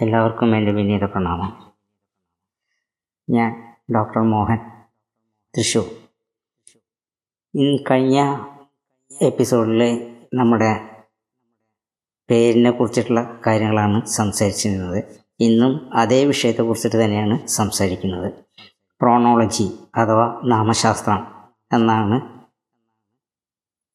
എല്ലാവർക്കും എന്റെ വിനീത പ്രണാമം. ഞാൻ ഡോക്ടർ മോഹൻ തൃശൂർ. കഴിഞ്ഞ എപ്പിസോഡിൽ നമ്മുടെ പേരിനെ കുറിച്ചിട്ടുള്ള കാര്യങ്ങളാണ് സംസാരിച്ചിരുന്നത്. ഇന്നും അതേ വിഷയത്തെക്കുറിച്ചിട്ട് തന്നെയാണ് സംസാരിക്കുന്നത്. പ്രോണോളജി അഥവാ നാമശാസ്ത്രം എന്നാണ്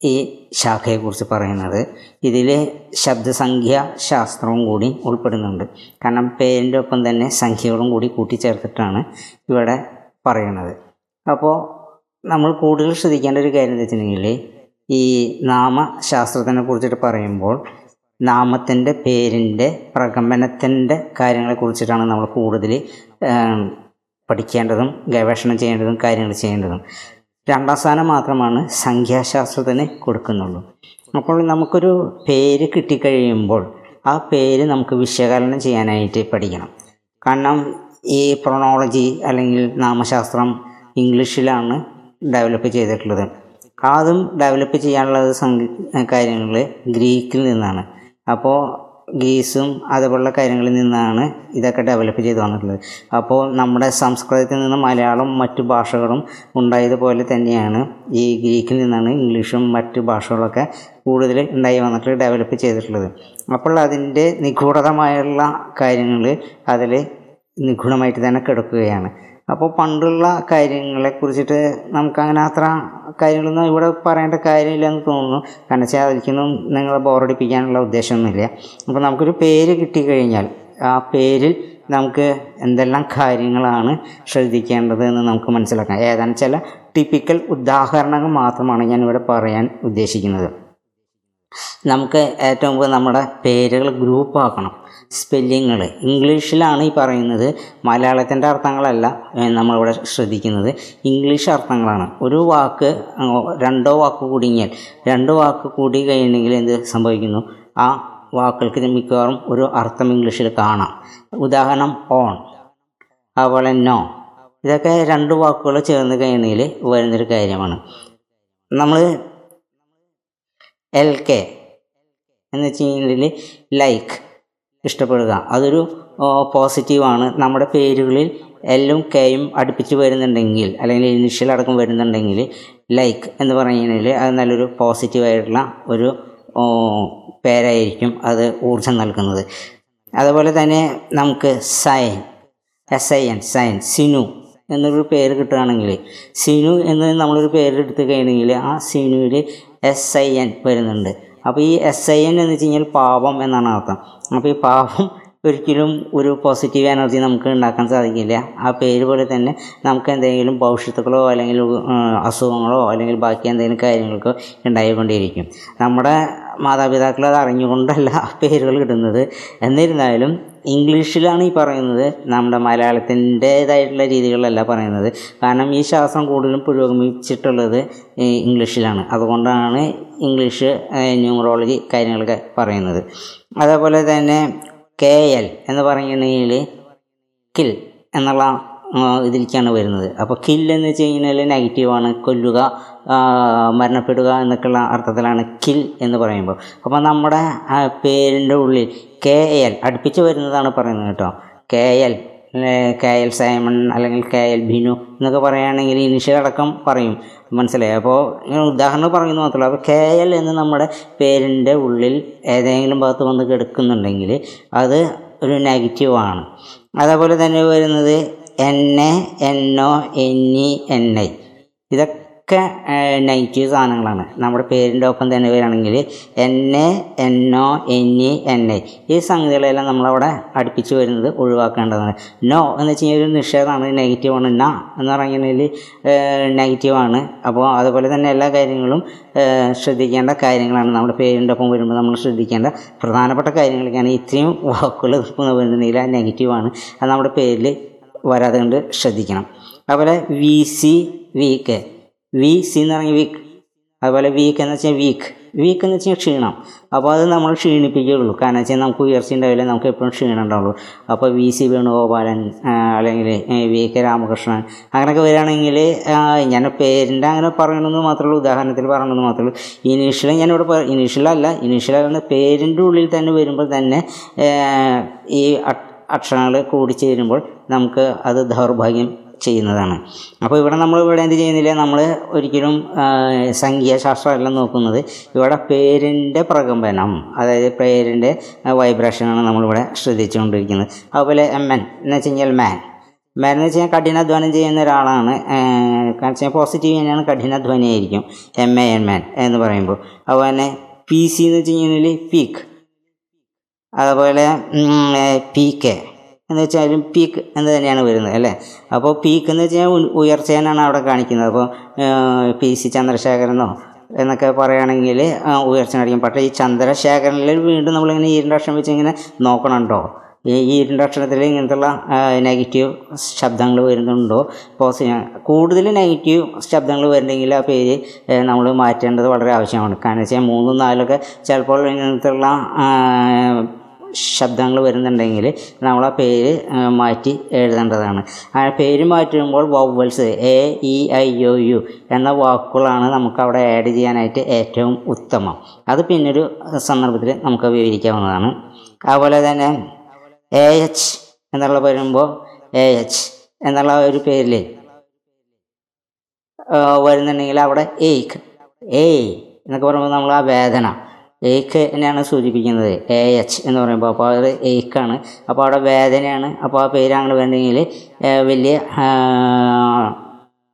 ഈ ശാഖയെക്കുറിച്ച് പറയുന്നത്. ഇതിൽ ശബ്ദസംഖ്യ ശാസ്ത്രവും കൂടി ഉൾപ്പെടുന്നുണ്ട്. കാരണം പേരിന്റെ ഒപ്പം തന്നെ സംഖ്യകളും കൂടി കൂട്ടിച്ചേർത്തിട്ടാണ് ഇവിടെ പറയുന്നത്. അപ്പോൾ നമ്മൾ കൂടുതൽ ശ്രദ്ധിക്കേണ്ട ഒരു കാര്യം എന്താ വെച്ചിട്ടുണ്ടെങ്കിൽ ഈ നാമശാസ്ത്രത്തിനെ കുറിച്ചിട്ട് പറയുമ്പോൾ നാമത്തിന്റെ പേരിന്റെ പ്രകമ്പനത്തിന്റെ കാര്യങ്ങളെ കുറിച്ചിട്ടാണ് നമ്മൾ കൂടുതൽ പഠിക്കേണ്ടതും ഗവേഷണം ചെയ്യേണ്ടതും കാര്യങ്ങൾ ചെയ്യേണ്ടതും. രണ്ടാം സ്ഥാനം മാത്രമാണ് സംഖ്യാശാസ്ത്രത്തിന് കൊടുക്കുന്നുള്ളൂ. അപ്പോൾ നമുക്കൊരു പേര് കിട്ടിക്കഴിയുമ്പോൾ ആ പേര് നമുക്ക് വിശകലനം ചെയ്യാനായിട്ട് പഠിക്കണം. കാരണം ഈ പ്രൊണോളജി അല്ലെങ്കിൽ നാമശാസ്ത്രം ഇംഗ്ലീഷിലാണ് ഡെവലപ്പ് ചെയ്തിട്ടുള്ളത്. ആദ്യം ഡെവലപ്പ് ചെയ്യാനുള്ള കാര്യങ്ങൾ ഗ്രീക്കിൽ നിന്നാണ്. അപ്പോൾ ഗ്രീസും അതുപോലുള്ള കാര്യങ്ങളിൽ നിന്നാണ് ഇതൊക്കെ ഡെവലപ്പ് ചെയ്ത് വന്നിട്ടുള്ളത്. അപ്പോൾ നമ്മുടെ സംസ്കൃതത്തിൽ നിന്ന് മലയാളം മറ്റു ഭാഷകളും ഉണ്ടായതുപോലെ തന്നെയാണ് ഈ ഗ്രീക്കിൽ നിന്നാണ് ഇംഗ്ലീഷും മറ്റു ഭാഷകളൊക്കെ കൂടുതൽ ഉണ്ടായി വന്നിട്ട് ഡെവലപ്പ് ചെയ്തിട്ടുള്ളത്. അപ്പോൾ അതിന്റെ നിഗൂഢതമായുള്ള കാര്യങ്ങൾ അതിൽ നിഗൂഢമായിട്ട് തന്നെ കിടക്കുകയാണ്. അപ്പോൾ പണ്ടുള്ള കാര്യങ്ങളെ കുറിച്ചിട്ട് നമുക്കങ്ങനെ അത്ര കാര്യങ്ങളൊന്നും ഇവിടെ പറയേണ്ട കാര്യമില്ലെന്ന് തോന്നുന്നു. കാരണം വെച്ചാൽ അതിലേക്കൊന്നും നിങ്ങളെ ബോറടിപ്പിക്കാനുള്ള ഉദ്ദേശമൊന്നുമില്ല. അപ്പോൾ നമുക്കൊരു പേര് കിട്ടിക്കഴിഞ്ഞാൽ ആ പേരിൽ നമുക്ക് എന്തെല്ലാം കാര്യങ്ങളാണ് ശ്രദ്ധിക്കേണ്ടത് എന്ന് നമുക്ക് മനസ്സിലാക്കാം. ഏതാനും ചില ടിപ്പിക്കൽ ഉദാഹരണങ്ങൾ മാത്രമാണ് ഞാൻ ഇവിടെ പറയാൻ ഉദ്ദേശിക്കുന്നത്. നമുക്ക് ഏറ്റവും കൂടുതൽ നമ്മുടെ പേരുകൾ ഗ്രൂപ്പാക്കണം സ്പെല്ലിങ്ങൾ ഇംഗ്ലീഷിലാണ് ഈ പറയുന്നത്. മലയാളത്തിന്റെ അർത്ഥങ്ങളല്ല നമ്മളിവിടെ ശ്രദ്ധിക്കുന്നത്. ഇംഗ്ലീഷ് അർത്ഥങ്ങളാണ്. ഒരു വാക്ക് രണ്ടോ വാക്ക് കൂടിയാൽ രണ്ട് വാക്ക് കൂടി കഴിയണമെങ്കിൽ എന്ത് സംഭവിക്കുന്നു? ആ വാക്കുകൾക്ക് മിക്കവാറും ഒരു അർത്ഥം ഇംഗ്ലീഷിൽ കാണാം. ഉദാഹരണം ഓൺ അതുപോലെ നോ ഇതൊക്കെ രണ്ട് വാക്കുകൾ ചേർന്ന് കഴിഞ്ഞാൽ വരുന്നൊരു കാര്യമാണ്. നമ്മൾ എൽ കെ എന്ന് വെച്ച് കഴിഞ്ഞാൽ ലൈക്ക് ഇഷ്ടപ്പെടുക. അതൊരു പോസിറ്റീവാണ് നമ്മുടെ പേരുകളിൽ എല്ലും കെയും അടുപ്പിച്ച് വരുന്നുണ്ടെങ്കിൽ അല്ലെങ്കിൽ ഇനിഷ്യൽ അടക്കം വരുന്നുണ്ടെങ്കിൽ ലൈക്ക് എന്ന് പറയുന്നതിൽ അത് നല്ലൊരു പോസിറ്റീവായിട്ടുള്ള ഒരു പേരായിരിക്കും അത് ഊർജം നൽകുന്നത്. അതുപോലെ തന്നെ നമുക്ക് sign S I N sign Sinu എന്നൊരു പേര് കിട്ടുകയാണെങ്കിൽ സിനു എന്ന് നമ്മളൊരു പേര് എടുത്തു കഴിഞ്ഞെങ്കിൽ ആ സിനുവിൽ എസ് ഐ എൻ വരുന്നുണ്ട്. അപ്പോൾ ഈ എസ് ഐ എൻ എന്ന് വെച്ച് കഴിഞ്ഞാൽ പാപം എന്നാണ് അർത്ഥം. അപ്പോൾ ഈ പാപം ഒരിക്കലും ഒരു പോസിറ്റീവ് എനർജി നമുക്ക് ഉണ്ടാക്കാൻ സാധിക്കില്ല. ആ പേര് പോലെ തന്നെ നമുക്ക് എന്തെങ്കിലും ഭവിഷ്യത്തുക്കളോ അല്ലെങ്കിൽ അസുഖങ്ങളോ അല്ലെങ്കിൽ ബാക്കി എന്തെങ്കിലും കാര്യങ്ങൾക്കോ ഉണ്ടായിക്കൊണ്ടിരിക്കും നമ്മുടെ മാതാപിതാക്കൾ അത് അറിഞ്ഞുകൊണ്ടല്ല ആ പേരുകൾ ഇടുന്നത്. എന്നിരുന്നാലും ഇംഗ്ലീഷിലാണ് ഈ പറയുന്നത്. നമ്മുടെ മലയാളത്തിന്റേതായിട്ടുള്ള രീതികളിലല്ല പറയുന്നത്. കാരണം ഈ ശാസ്ത്രം കൂടുതലും പുരോഗമിച്ചിട്ടുള്ളത് ഇംഗ്ലീഷിലാണ്. അതുകൊണ്ടാണ് ഇംഗ്ലീഷ് ന്യൂമറോളജി കാര്യങ്ങളൊക്കെ പറയുന്നത്. അതേപോലെ തന്നെ കെ എൽ എന്ന് പറയുന്നതിൽ കിൽ എന്നുള്ള ഇതിലേക്കാണ് വരുന്നത്. അപ്പോൾ കിൽ എന്ന് വെച്ച് കഴിഞ്ഞാൽ നെഗറ്റീവാണ്. കൊല്ലുക മരണപ്പെടുക എന്നൊക്കെയുള്ള അർത്ഥത്തിലാണ് കിൽ എന്ന് പറയുമ്പോൾ. അപ്പോൾ നമ്മുടെ പേരിന്റെ ഉള്ളിൽ കെ എൽ അടുപ്പിച്ച് വരുന്നതാണ് പറയുന്നത് കേട്ടോ. K L K L Simon അല്ലെങ്കിൽ കെ എൽ ബിനു എന്നൊക്കെ പറയുകയാണെങ്കിൽ ഇനിഷ്യൽ അടക്കം പറയും. മനസ്സിലായി? അപ്പോൾ ഉദാഹരണം പറയുന്നത് മാത്രമല്ല. അപ്പോൾ കെ എൽ എന്ന് നമ്മുടെ പേരിന്റെ ഉള്ളിൽ ഏതെങ്കിലും ഭാഗത്ത് വന്ന് കിടക്കുന്നുണ്ടെങ്കിൽ അത് ഒരു നെഗറ്റീവാണ് അതേപോലെ തന്നെ വരുന്നത് N A N E N I. ഇതൊക്കെ നെഗറ്റീവ് സാധനങ്ങളാണ്. നമ്മുടെ പേരിന്റെ ഒപ്പം തന്നെ വരികയാണെങ്കിൽ N A N O N E N I ഈ സംഗതികളെല്ലാം നമ്മളവിടെ അടുപ്പിച്ച് വരുന്നത് ഒഴിവാക്കേണ്ടതാണ്. നോ എന്ന് വെച്ച് കഴിഞ്ഞാൽ ഒരു നിഷേധമാണ് നെഗറ്റീവാണ് ന എന്ന് പറഞ്ഞാൽ നെഗറ്റീവാണ് അപ്പോൾ അതുപോലെ തന്നെ എല്ലാ കാര്യങ്ങളും ശ്രദ്ധിക്കേണ്ട കാര്യങ്ങളാണ് നമ്മുടെ പേരിന്റെ ഒപ്പം വരുമ്പോൾ നമ്മൾ ശ്രദ്ധിക്കേണ്ട പ്രധാനപ്പെട്ട കാര്യങ്ങളൊക്കെയാണ്. ഇത്രയും വാക്കുകൾ വരുന്നുണ്ടെങ്കിൽ ആ നെഗറ്റീവാണ് അത് നമ്മുടെ പേരിൽ വരാതെ കൊണ്ട് ശ്രദ്ധിക്കണം. അതുപോലെ V C weak V C എന്ന് പറഞ്ഞാൽ വീക്ക് അതുപോലെ വീക്ക് എന്ന് വെച്ചാൽ വീക്ക് വീക്ക് എന്ന് വെച്ചാൽ ക്ഷീണം. അപ്പോൾ അത് നമ്മൾ ക്ഷീണിപ്പിക്കുകയുള്ളൂ. കാരണം വെച്ചാൽ നമുക്ക് ഉയർച്ച ഉണ്ടാവില്ല. നമുക്ക് എപ്പോഴും ക്ഷീണം ഉണ്ടാവുള്ളൂ. അപ്പോൾ വി സി വേണുഗോപാലൻ അല്ലെങ്കിൽ വി കെ രാമകൃഷ്ണൻ അങ്ങനെയൊക്കെ വരികയാണെങ്കിൽ ഞാൻ പേരിന്റെ അങ്ങനെ പറയണമെന്ന് മാത്രമേ ഉള്ളൂ. ഉദാഹരണത്തിൽ പറയണമെന്ന് മാത്രമേ ഉള്ളൂ. ഇനീഷ്യൽ ഞാനിവിടെ ഇനീഷ്യലല്ല ഇനീഷ്യലാണ് പേരിന്റെ ഉള്ളിൽ തന്നെ വരുമ്പോൾ തന്നെ ഈ അക്ഷരങ്ങൾ കൂടിച്ചേരുമ്പോൾ നമുക്ക് അത് ദൗർഭാഗ്യം ചെയ്യുന്നതാണ്. അപ്പോൾ ഇവിടെ നമ്മൾ ഇവിടെ എന്ത് ചെയ്യുന്നില്ല നമ്മൾ ഒരിക്കലും സംഖ്യാശാസ്ത്രമല്ല നോക്കുന്നത് ഇവിടെ പേരിന്റെ പ്രകമ്പനം അതായത് പേരിന്റെ വൈബ്രേഷനാണ് നമ്മളിവിടെ ശ്രദ്ധിച്ചുകൊണ്ടിരിക്കുന്നത്. അതുപോലെ എം എൻ എന്ന് വെച്ച് കഴിഞ്ഞാൽ മാൻ മാൻ എന്ന് വെച്ച് കഴിഞ്ഞാൽ കഠിനാധ്വാനം ചെയ്യുന്ന ഒരാളാണ് കാരണം വെച്ചാൽ പോസിറ്റീവ് തന്നെയാണ് കഠിനാധ്വാനിയായിരിക്കും. എം എ എൻ മാൻ എന്ന് പറയുമ്പോൾ. അതുപോലെ തന്നെ പി സി എന്ന് വെച്ച് കഴിഞ്ഞാൽ പീക്ക് അതുപോലെ പി കെ എന്ന് വെച്ചാലും പീക്ക് എന്ന് തന്നെയാണ് വരുന്നത് അല്ലേ? അപ്പോൾ പീക്ക് എന്ന് വെച്ചാൽ ഉയർച്ചയെന്നാണ് അവിടെ കാണിക്കുന്നത്. അപ്പോൾ പി സി ചന്ദ്രശേഖരനോ എന്നൊക്കെ പറയുകയാണെങ്കിൽ ഉയർച്ച കാണിക്കും. പക്ഷേ ഈ ചന്ദ്രശേഖരനിൽ വീണ്ടും നമ്മളിങ്ങനെ ഈരണ്ടക്ഷരം വെച്ച് ഇങ്ങനെ നോക്കണുണ്ടോ? ഈ ഈ ഇരുണ്ട ഇങ്ങനത്തുള്ള നെഗറ്റീവ് ശബ്ദങ്ങൾ വരുന്നുണ്ടോ? പോസിറ്റീവ് കൂടുതൽ നെഗറ്റീവ് ശബ്ദങ്ങൾ വരുന്നെങ്കിൽ ആ പേര് നമ്മൾ മാറ്റേണ്ടത് വളരെ ആവശ്യമാണ്. കാരണം വെച്ചാൽ മൂന്നും നാലൊക്കെ ചിലപ്പോൾ ഇങ്ങനത്തുള്ള ശബ്ദങ്ങൾ വരുന്നുണ്ടെങ്കിൽ നമ്മൾ ആ പേര് മാറ്റി എഴുതേണ്ടതാണ്. ആ പേര് മാറ്റുമ്പോൾ vowels A E I O U എന്ന വാക്കുകളാണ് നമുക്ക് അവിടെ ആഡ് ചെയ്യാനായിട്ട് ഏറ്റവും ഉത്തമം. അത് പിന്നൊരു സന്ദർഭത്തിൽ നമുക്ക് വിവരിക്കാവുന്നതാണ്. അതുപോലെ തന്നെ എ എച്ച് എന്നുള്ള വരുമ്പോൾ എ എച്ച് എന്നുള്ള ഒരു പേരിൽ വരുന്നുണ്ടെങ്കിൽ അവിടെ ഏക്ക് എ എന്നൊക്കെ പറയുമ്പോൾ നമ്മൾ ആ വേദന. ഏക്ക് തന്നെയാണ് സൂചിപ്പിക്കുന്നത്. എ എച്ച് എന്ന് പറയുമ്പോൾ അപ്പോൾ അത് ഏക്കാണ്. അപ്പോൾ അവിടെ വേദനയാണ്. അപ്പോൾ ആ പേര് അങ്ങനെ വേണ്ടെങ്കിൽ വലിയ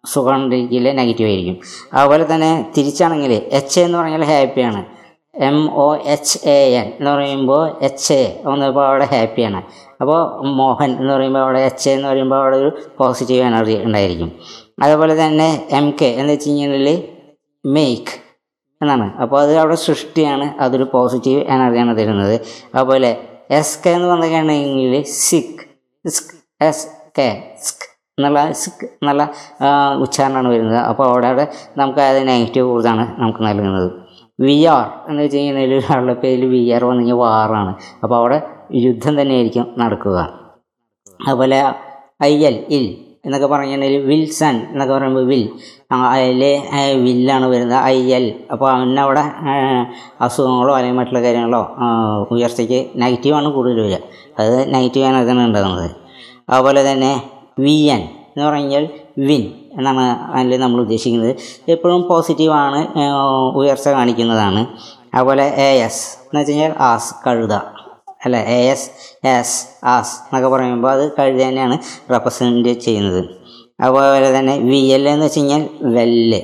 സുഖമുണ്ടെങ്കിൽ നെഗറ്റീവ് ആയിരിക്കും. അതുപോലെ തന്നെ തിരിച്ചാണെങ്കിൽ എച്ച് എന്ന് പറഞ്ഞാൽ ഹാപ്പിയാണ് M O H A N എന്ന് പറയുമ്പോൾ എച്ച് എ വന്നപ്പോൾ അവിടെ ഹാപ്പിയാണ് അപ്പോൾ മോഹൻ എന്ന് പറയുമ്പോൾ അവിടെ എച്ച് എന്ന് പറയുമ്പോൾ അവിടെ ഒരു പോസിറ്റീവ് എനർജി ഉണ്ടായിരിക്കും. അതുപോലെ തന്നെ എം കെ എന്ന് വെച്ച് കഴിഞ്ഞാൽ മേക്ക് എന്നാണ്. അപ്പോൾ അത് അവിടെ സൃഷ്ടിയാണ്. അതൊരു പോസിറ്റീവ് എനർജിയാണ് തരുന്നത്. അതുപോലെ എസ് കെ എന്ന് പറഞ്ഞിട്ടുണ്ടെങ്കിൽ സിക്ക് എസ് കെ സ്ക് എന്നുള്ള സിക്ക് എന്നുള്ള ഉച്ചാരണമാണ് വരുന്നത്. അപ്പോൾ അവിടെ അവിടെ നമുക്ക് അത് നെഗറ്റീവ് ഊർജമാണ് നമുക്ക് നൽകുന്നത്. വി ആർ എന്ന് വെച്ച് കഴിഞ്ഞാൽ ഒരാളുടെ പേരിൽ വി ആർ വന്നു കഴിഞ്ഞാൽ വാറാണ് അപ്പോൾ അവിടെ യുദ്ധം തന്നെയായിരിക്കും നടക്കുക. അതുപോലെ ഐ എൽ ഇൽ എന്നൊക്കെ പറഞ്ഞാൽ വിൽസൺ എന്നൊക്കെ പറയുമ്പോൾ വിൽ. അതിൽ വില്ലാണ് വരുന്നത്. ഐ എൽ അപ്പോൾ അവനവിടെ അസുഖങ്ങളോ അല്ലെങ്കിൽ മറ്റുള്ള കാര്യങ്ങളോ ഉയർച്ചയ്ക്ക് നെഗറ്റീവാണ് കൂടുതൽ വരിക. അത് നെഗറ്റീവാണ് എനർജിയാണ് ഉണ്ടാകുന്നത്. അതുപോലെ തന്നെ വി എൻ എന്ന് പറഞ്ഞാൽ വിൻ എന്നാണ് അതിൽ നമ്മൾ ഉദ്ദേശിക്കുന്നത്. എപ്പോഴും പോസിറ്റീവാണ് ഉയർച്ച കാണിക്കുന്നതാണ്. അതുപോലെ എ എസ് എന്ന് വെച്ച് കഴിഞ്ഞാൽ ആസ് കഴുത. അല്ല? എ എസ് എസ് ആസ് എന്നൊക്കെ പറയുമ്പോൾ അത് കഴുത തന്നെയാണ് റെപ്രസെന്റ് ചെയ്യുന്നത്. അതുപോലെ തന്നെ വി എൽ എന്ന് വെച്ച് കഴിഞ്ഞാൽ well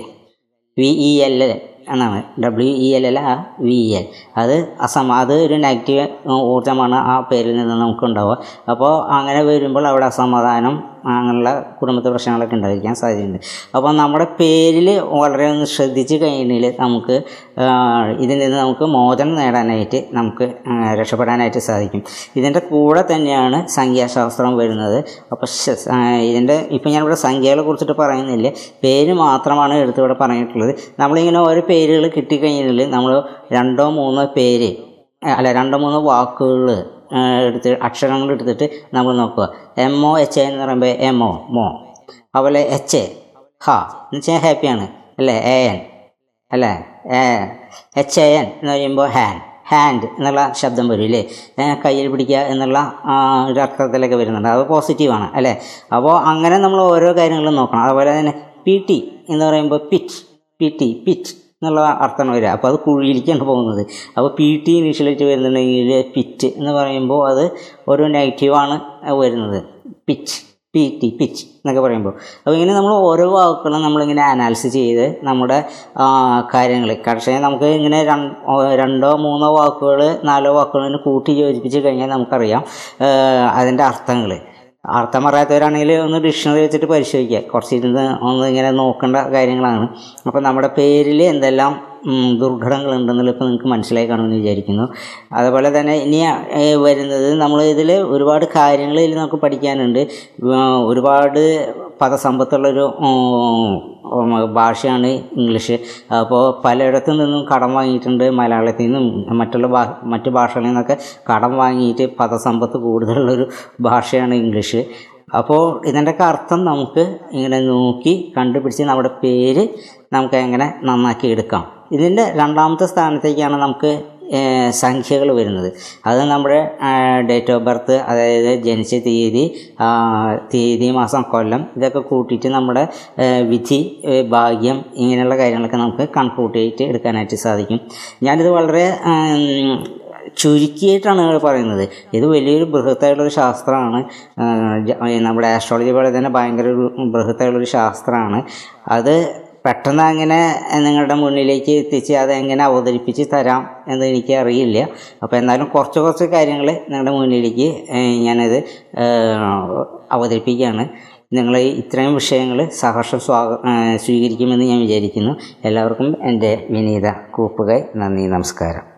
V E L L എന്നാണ്. ഡബ്ല്യു ഇ എൽ അല്ല വി എൽ അത് അസമ അത് ഒരു നെഗറ്റീവ് ഊർജമാണ് ആ പേരിൽ നിന്ന് നമുക്ക് ഉണ്ടാവുക അപ്പോൾ അങ്ങനെ വരുമ്പോൾ അവിടെ അസമാധാനം അങ്ങനെയുള്ള കുടുംബത്തെ പ്രശ്നങ്ങളൊക്കെ ഉണ്ടായിരിക്കാൻ സാധ്യതയുണ്ട്. അപ്പോൾ നമ്മുടെ പേരിൽ വളരെ ഒന്ന് ശ്രദ്ധിച്ച് കഴിഞ്ഞാൽ നമുക്ക് ഇതിൽ നിന്ന് നമുക്ക് മോചനം നേടാനായിട്ട് നമുക്ക് രക്ഷപ്പെടാനായിട്ട് സാധിക്കും. ഇതിന്റെ കൂടെ തന്നെയാണ് സംഖ്യാശാസ്ത്രം വരുന്നത്. അപ്പോൾ ഇതിന്റെ ഇപ്പം ഞാനിവിടെ സംഖ്യകളെ കുറിച്ചിട്ട് പറയുന്നില്ല. പേര് മാത്രമാണ് എടുത്തിവിടെ പറഞ്ഞിട്ടുള്ളത്. നമ്മളിങ്ങനെ ഓരോ പേരുകൾ കിട്ടിക്കഴിഞ്ഞാൽ നമ്മൾ രണ്ടോ മൂന്നോ പേര് അല്ല രണ്ടോ മൂന്നോ വാക്കുകൾ എടുത്ത് അക്ഷരങ്ങൾ എടുത്തിട്ട് നമ്മൾ നോക്കുക. എം ഒ എച്ച് എന്ന് പറയുമ്പോൾ എം ഒ മോ അതുപോലെ എച്ച് ഹ എന്ന് വെച്ചാൽ ഹാപ്പിയാണ് അല്ലേ? എ എൻ അല്ലേ? എച്ച് എ എൻ എന്ന് പറയുമ്പോൾ ഹാൻഡ് ഹാൻഡ് എന്നുള്ള ശബ്ദം വരും ഇല്ലേ? ഏ, കയ്യിൽ പിടിക്കുക എന്നുള്ള ഒരു അർത്ഥത്തിലൊക്കെ വരുന്നുണ്ട്. അത് പോസിറ്റീവാണ് അല്ലേ? അപ്പോൾ അങ്ങനെ നമ്മൾ ഓരോ കാര്യങ്ങളും നോക്കണം. അതുപോലെ തന്നെ പി ടി എന്ന് പറയുമ്പോൾ പിച്ച് പി ടി പിച്ച് എന്നുള്ള അർത്ഥമാണ് വരിക. അപ്പോൾ അത് കുഴിയിലേക്കാണ് പോകുന്നത്. അപ്പോൾ പി ടി ഇനീഷ്യലായിട്ട് വരുന്നുണ്ടെങ്കിൽ പിച്ച് എന്ന് പറയുമ്പോൾ അത് ഒരു നെഗറ്റീവാണ് വരുന്നത്. പിച്ച് പി ടി പിച്ച് എന്നൊക്കെ പറയുമ്പോൾ. അപ്പോൾ ഇങ്ങനെ നമ്മൾ ഓരോ വാക്കുകളും നമ്മളിങ്ങനെ അനാലിസിസ് ചെയ്ത് നമ്മുടെ കാര്യങ്ങൾ കർഷകൻ നമുക്ക് ഇങ്ങനെ രണ്ടോ മൂന്നോ വാക്കുകൾ നാലോ വാക്കുകൾ കൂട്ടി യോജിപ്പിച്ച് കഴിഞ്ഞാൽ നമുക്കറിയാം അതിന്റെ അർത്ഥങ്ങൾ അർത്ഥം പറയാത്തവരാണെങ്കിൽ ഒന്ന് ഡിക്ഷണറി വെച്ചിട്ട് പരിശോധിക്കുക. കുറച്ചിരുന്ന് ഒന്ന് ഇങ്ങനെ നോക്കേണ്ട കാര്യങ്ങളാണ്. അപ്പോൾ നമ്മുടെ പേരിൽ എന്തെല്ലാം ദുർഘടങ്ങൾ ദുർഘടങ്ങളുണ്ടെന്നുള്ള ഇപ്പോൾ നിങ്ങൾക്ക് മനസ്സിലായി കാണുമെന്ന് വിചാരിക്കുന്നു. അതുപോലെ തന്നെ ഇനി വരുന്നത് നമ്മൾ ഇതിൽ ഒരുപാട് കാര്യങ്ങൾ ഇതിൽ നമുക്ക് പഠിക്കാനുണ്ട്. ഒരുപാട് പദസമ്പത്തുള്ളൊരു ഭാഷയാണ് ഇംഗ്ലീഷ്. അപ്പോൾ പലയിടത്തു നിന്നും കടം വാങ്ങിയിട്ടുണ്ട് മലയാളത്തിൽ നിന്നും. മറ്റുള്ള ഭാ മറ്റ് ഭാഷകളിൽ നിന്നൊക്കെ കടം വാങ്ങിയിട്ട് പദസമ്പത്ത് കൂടുതലുള്ളൊരു ഭാഷയാണ് ഇംഗ്ലീഷ്. അപ്പോൾ ഇതിന്റെയൊക്കെ അർത്ഥം നമുക്ക് ഇങ്ങനെ നോക്കി കണ്ടുപിടിച്ച് നമ്മുടെ പേര് നമുക്ക് എങ്ങനെ നന്നാക്കി എടുക്കാം. ഇതിന്റെ രണ്ടാമത്തെ സ്ഥാനത്തേക്കാണ് നമുക്ക് സംഖ്യകൾ വരുന്നത്. അത് നമ്മുടെ ഡേറ്റ് ഓഫ് ബർത്ത് അതായത് ജനിച്ച തീയതി തീയതി മാസം കൊല്ലം ഇതൊക്കെ കൂട്ടിയിട്ട് നമ്മുടെ വിധി ഭാഗ്യം ഇങ്ങനെയുള്ള കാര്യങ്ങളൊക്കെ നമുക്ക് കണക്കൂട്ടിയിട്ട് എടുക്കാനായിട്ട് സാധിക്കും. ഞാനിത് വളരെ ചുരുക്കിയിട്ടാണ് നിങ്ങൾ പറയുന്നത്. ഇത് വലിയൊരു ബൃഹത്തായിട്ടുള്ളൊരു ശാസ്ത്രമാണ്. നമ്മുടെ ആസ്ട്രോളജി പോലെ തന്നെ ഭയങ്കര ഒരു ബൃഹത്തായിട്ടുള്ളൊരു ശാസ്ത്രമാണ്. അത് പെട്ടെന്ന് അങ്ങനെ നിങ്ങളുടെ മുന്നിലേക്ക് എത്തിച്ച് അതെങ്ങനെ അവതരിപ്പിച്ച് തരാം എന്ന് എനിക്ക് അറിയില്ല അപ്പോൾ എന്നാലും കുറച്ച് കുറച്ച് കാര്യങ്ങൾ നിങ്ങളുടെ മുന്നിലേക്ക് ഞാനത് അവതരിപ്പിക്കുകയാണ്. നിങ്ങൾ ഇത്രയും വിഷയങ്ങൾ സഹർഷം സ്വാഗ സ്വീകരിക്കുമെന്ന് ഞാൻ വിചാരിക്കുന്നു. എല്ലാവർക്കും എന്റെ വിനീത കൂപ്പുകൈ നന്ദി നമസ്കാരം.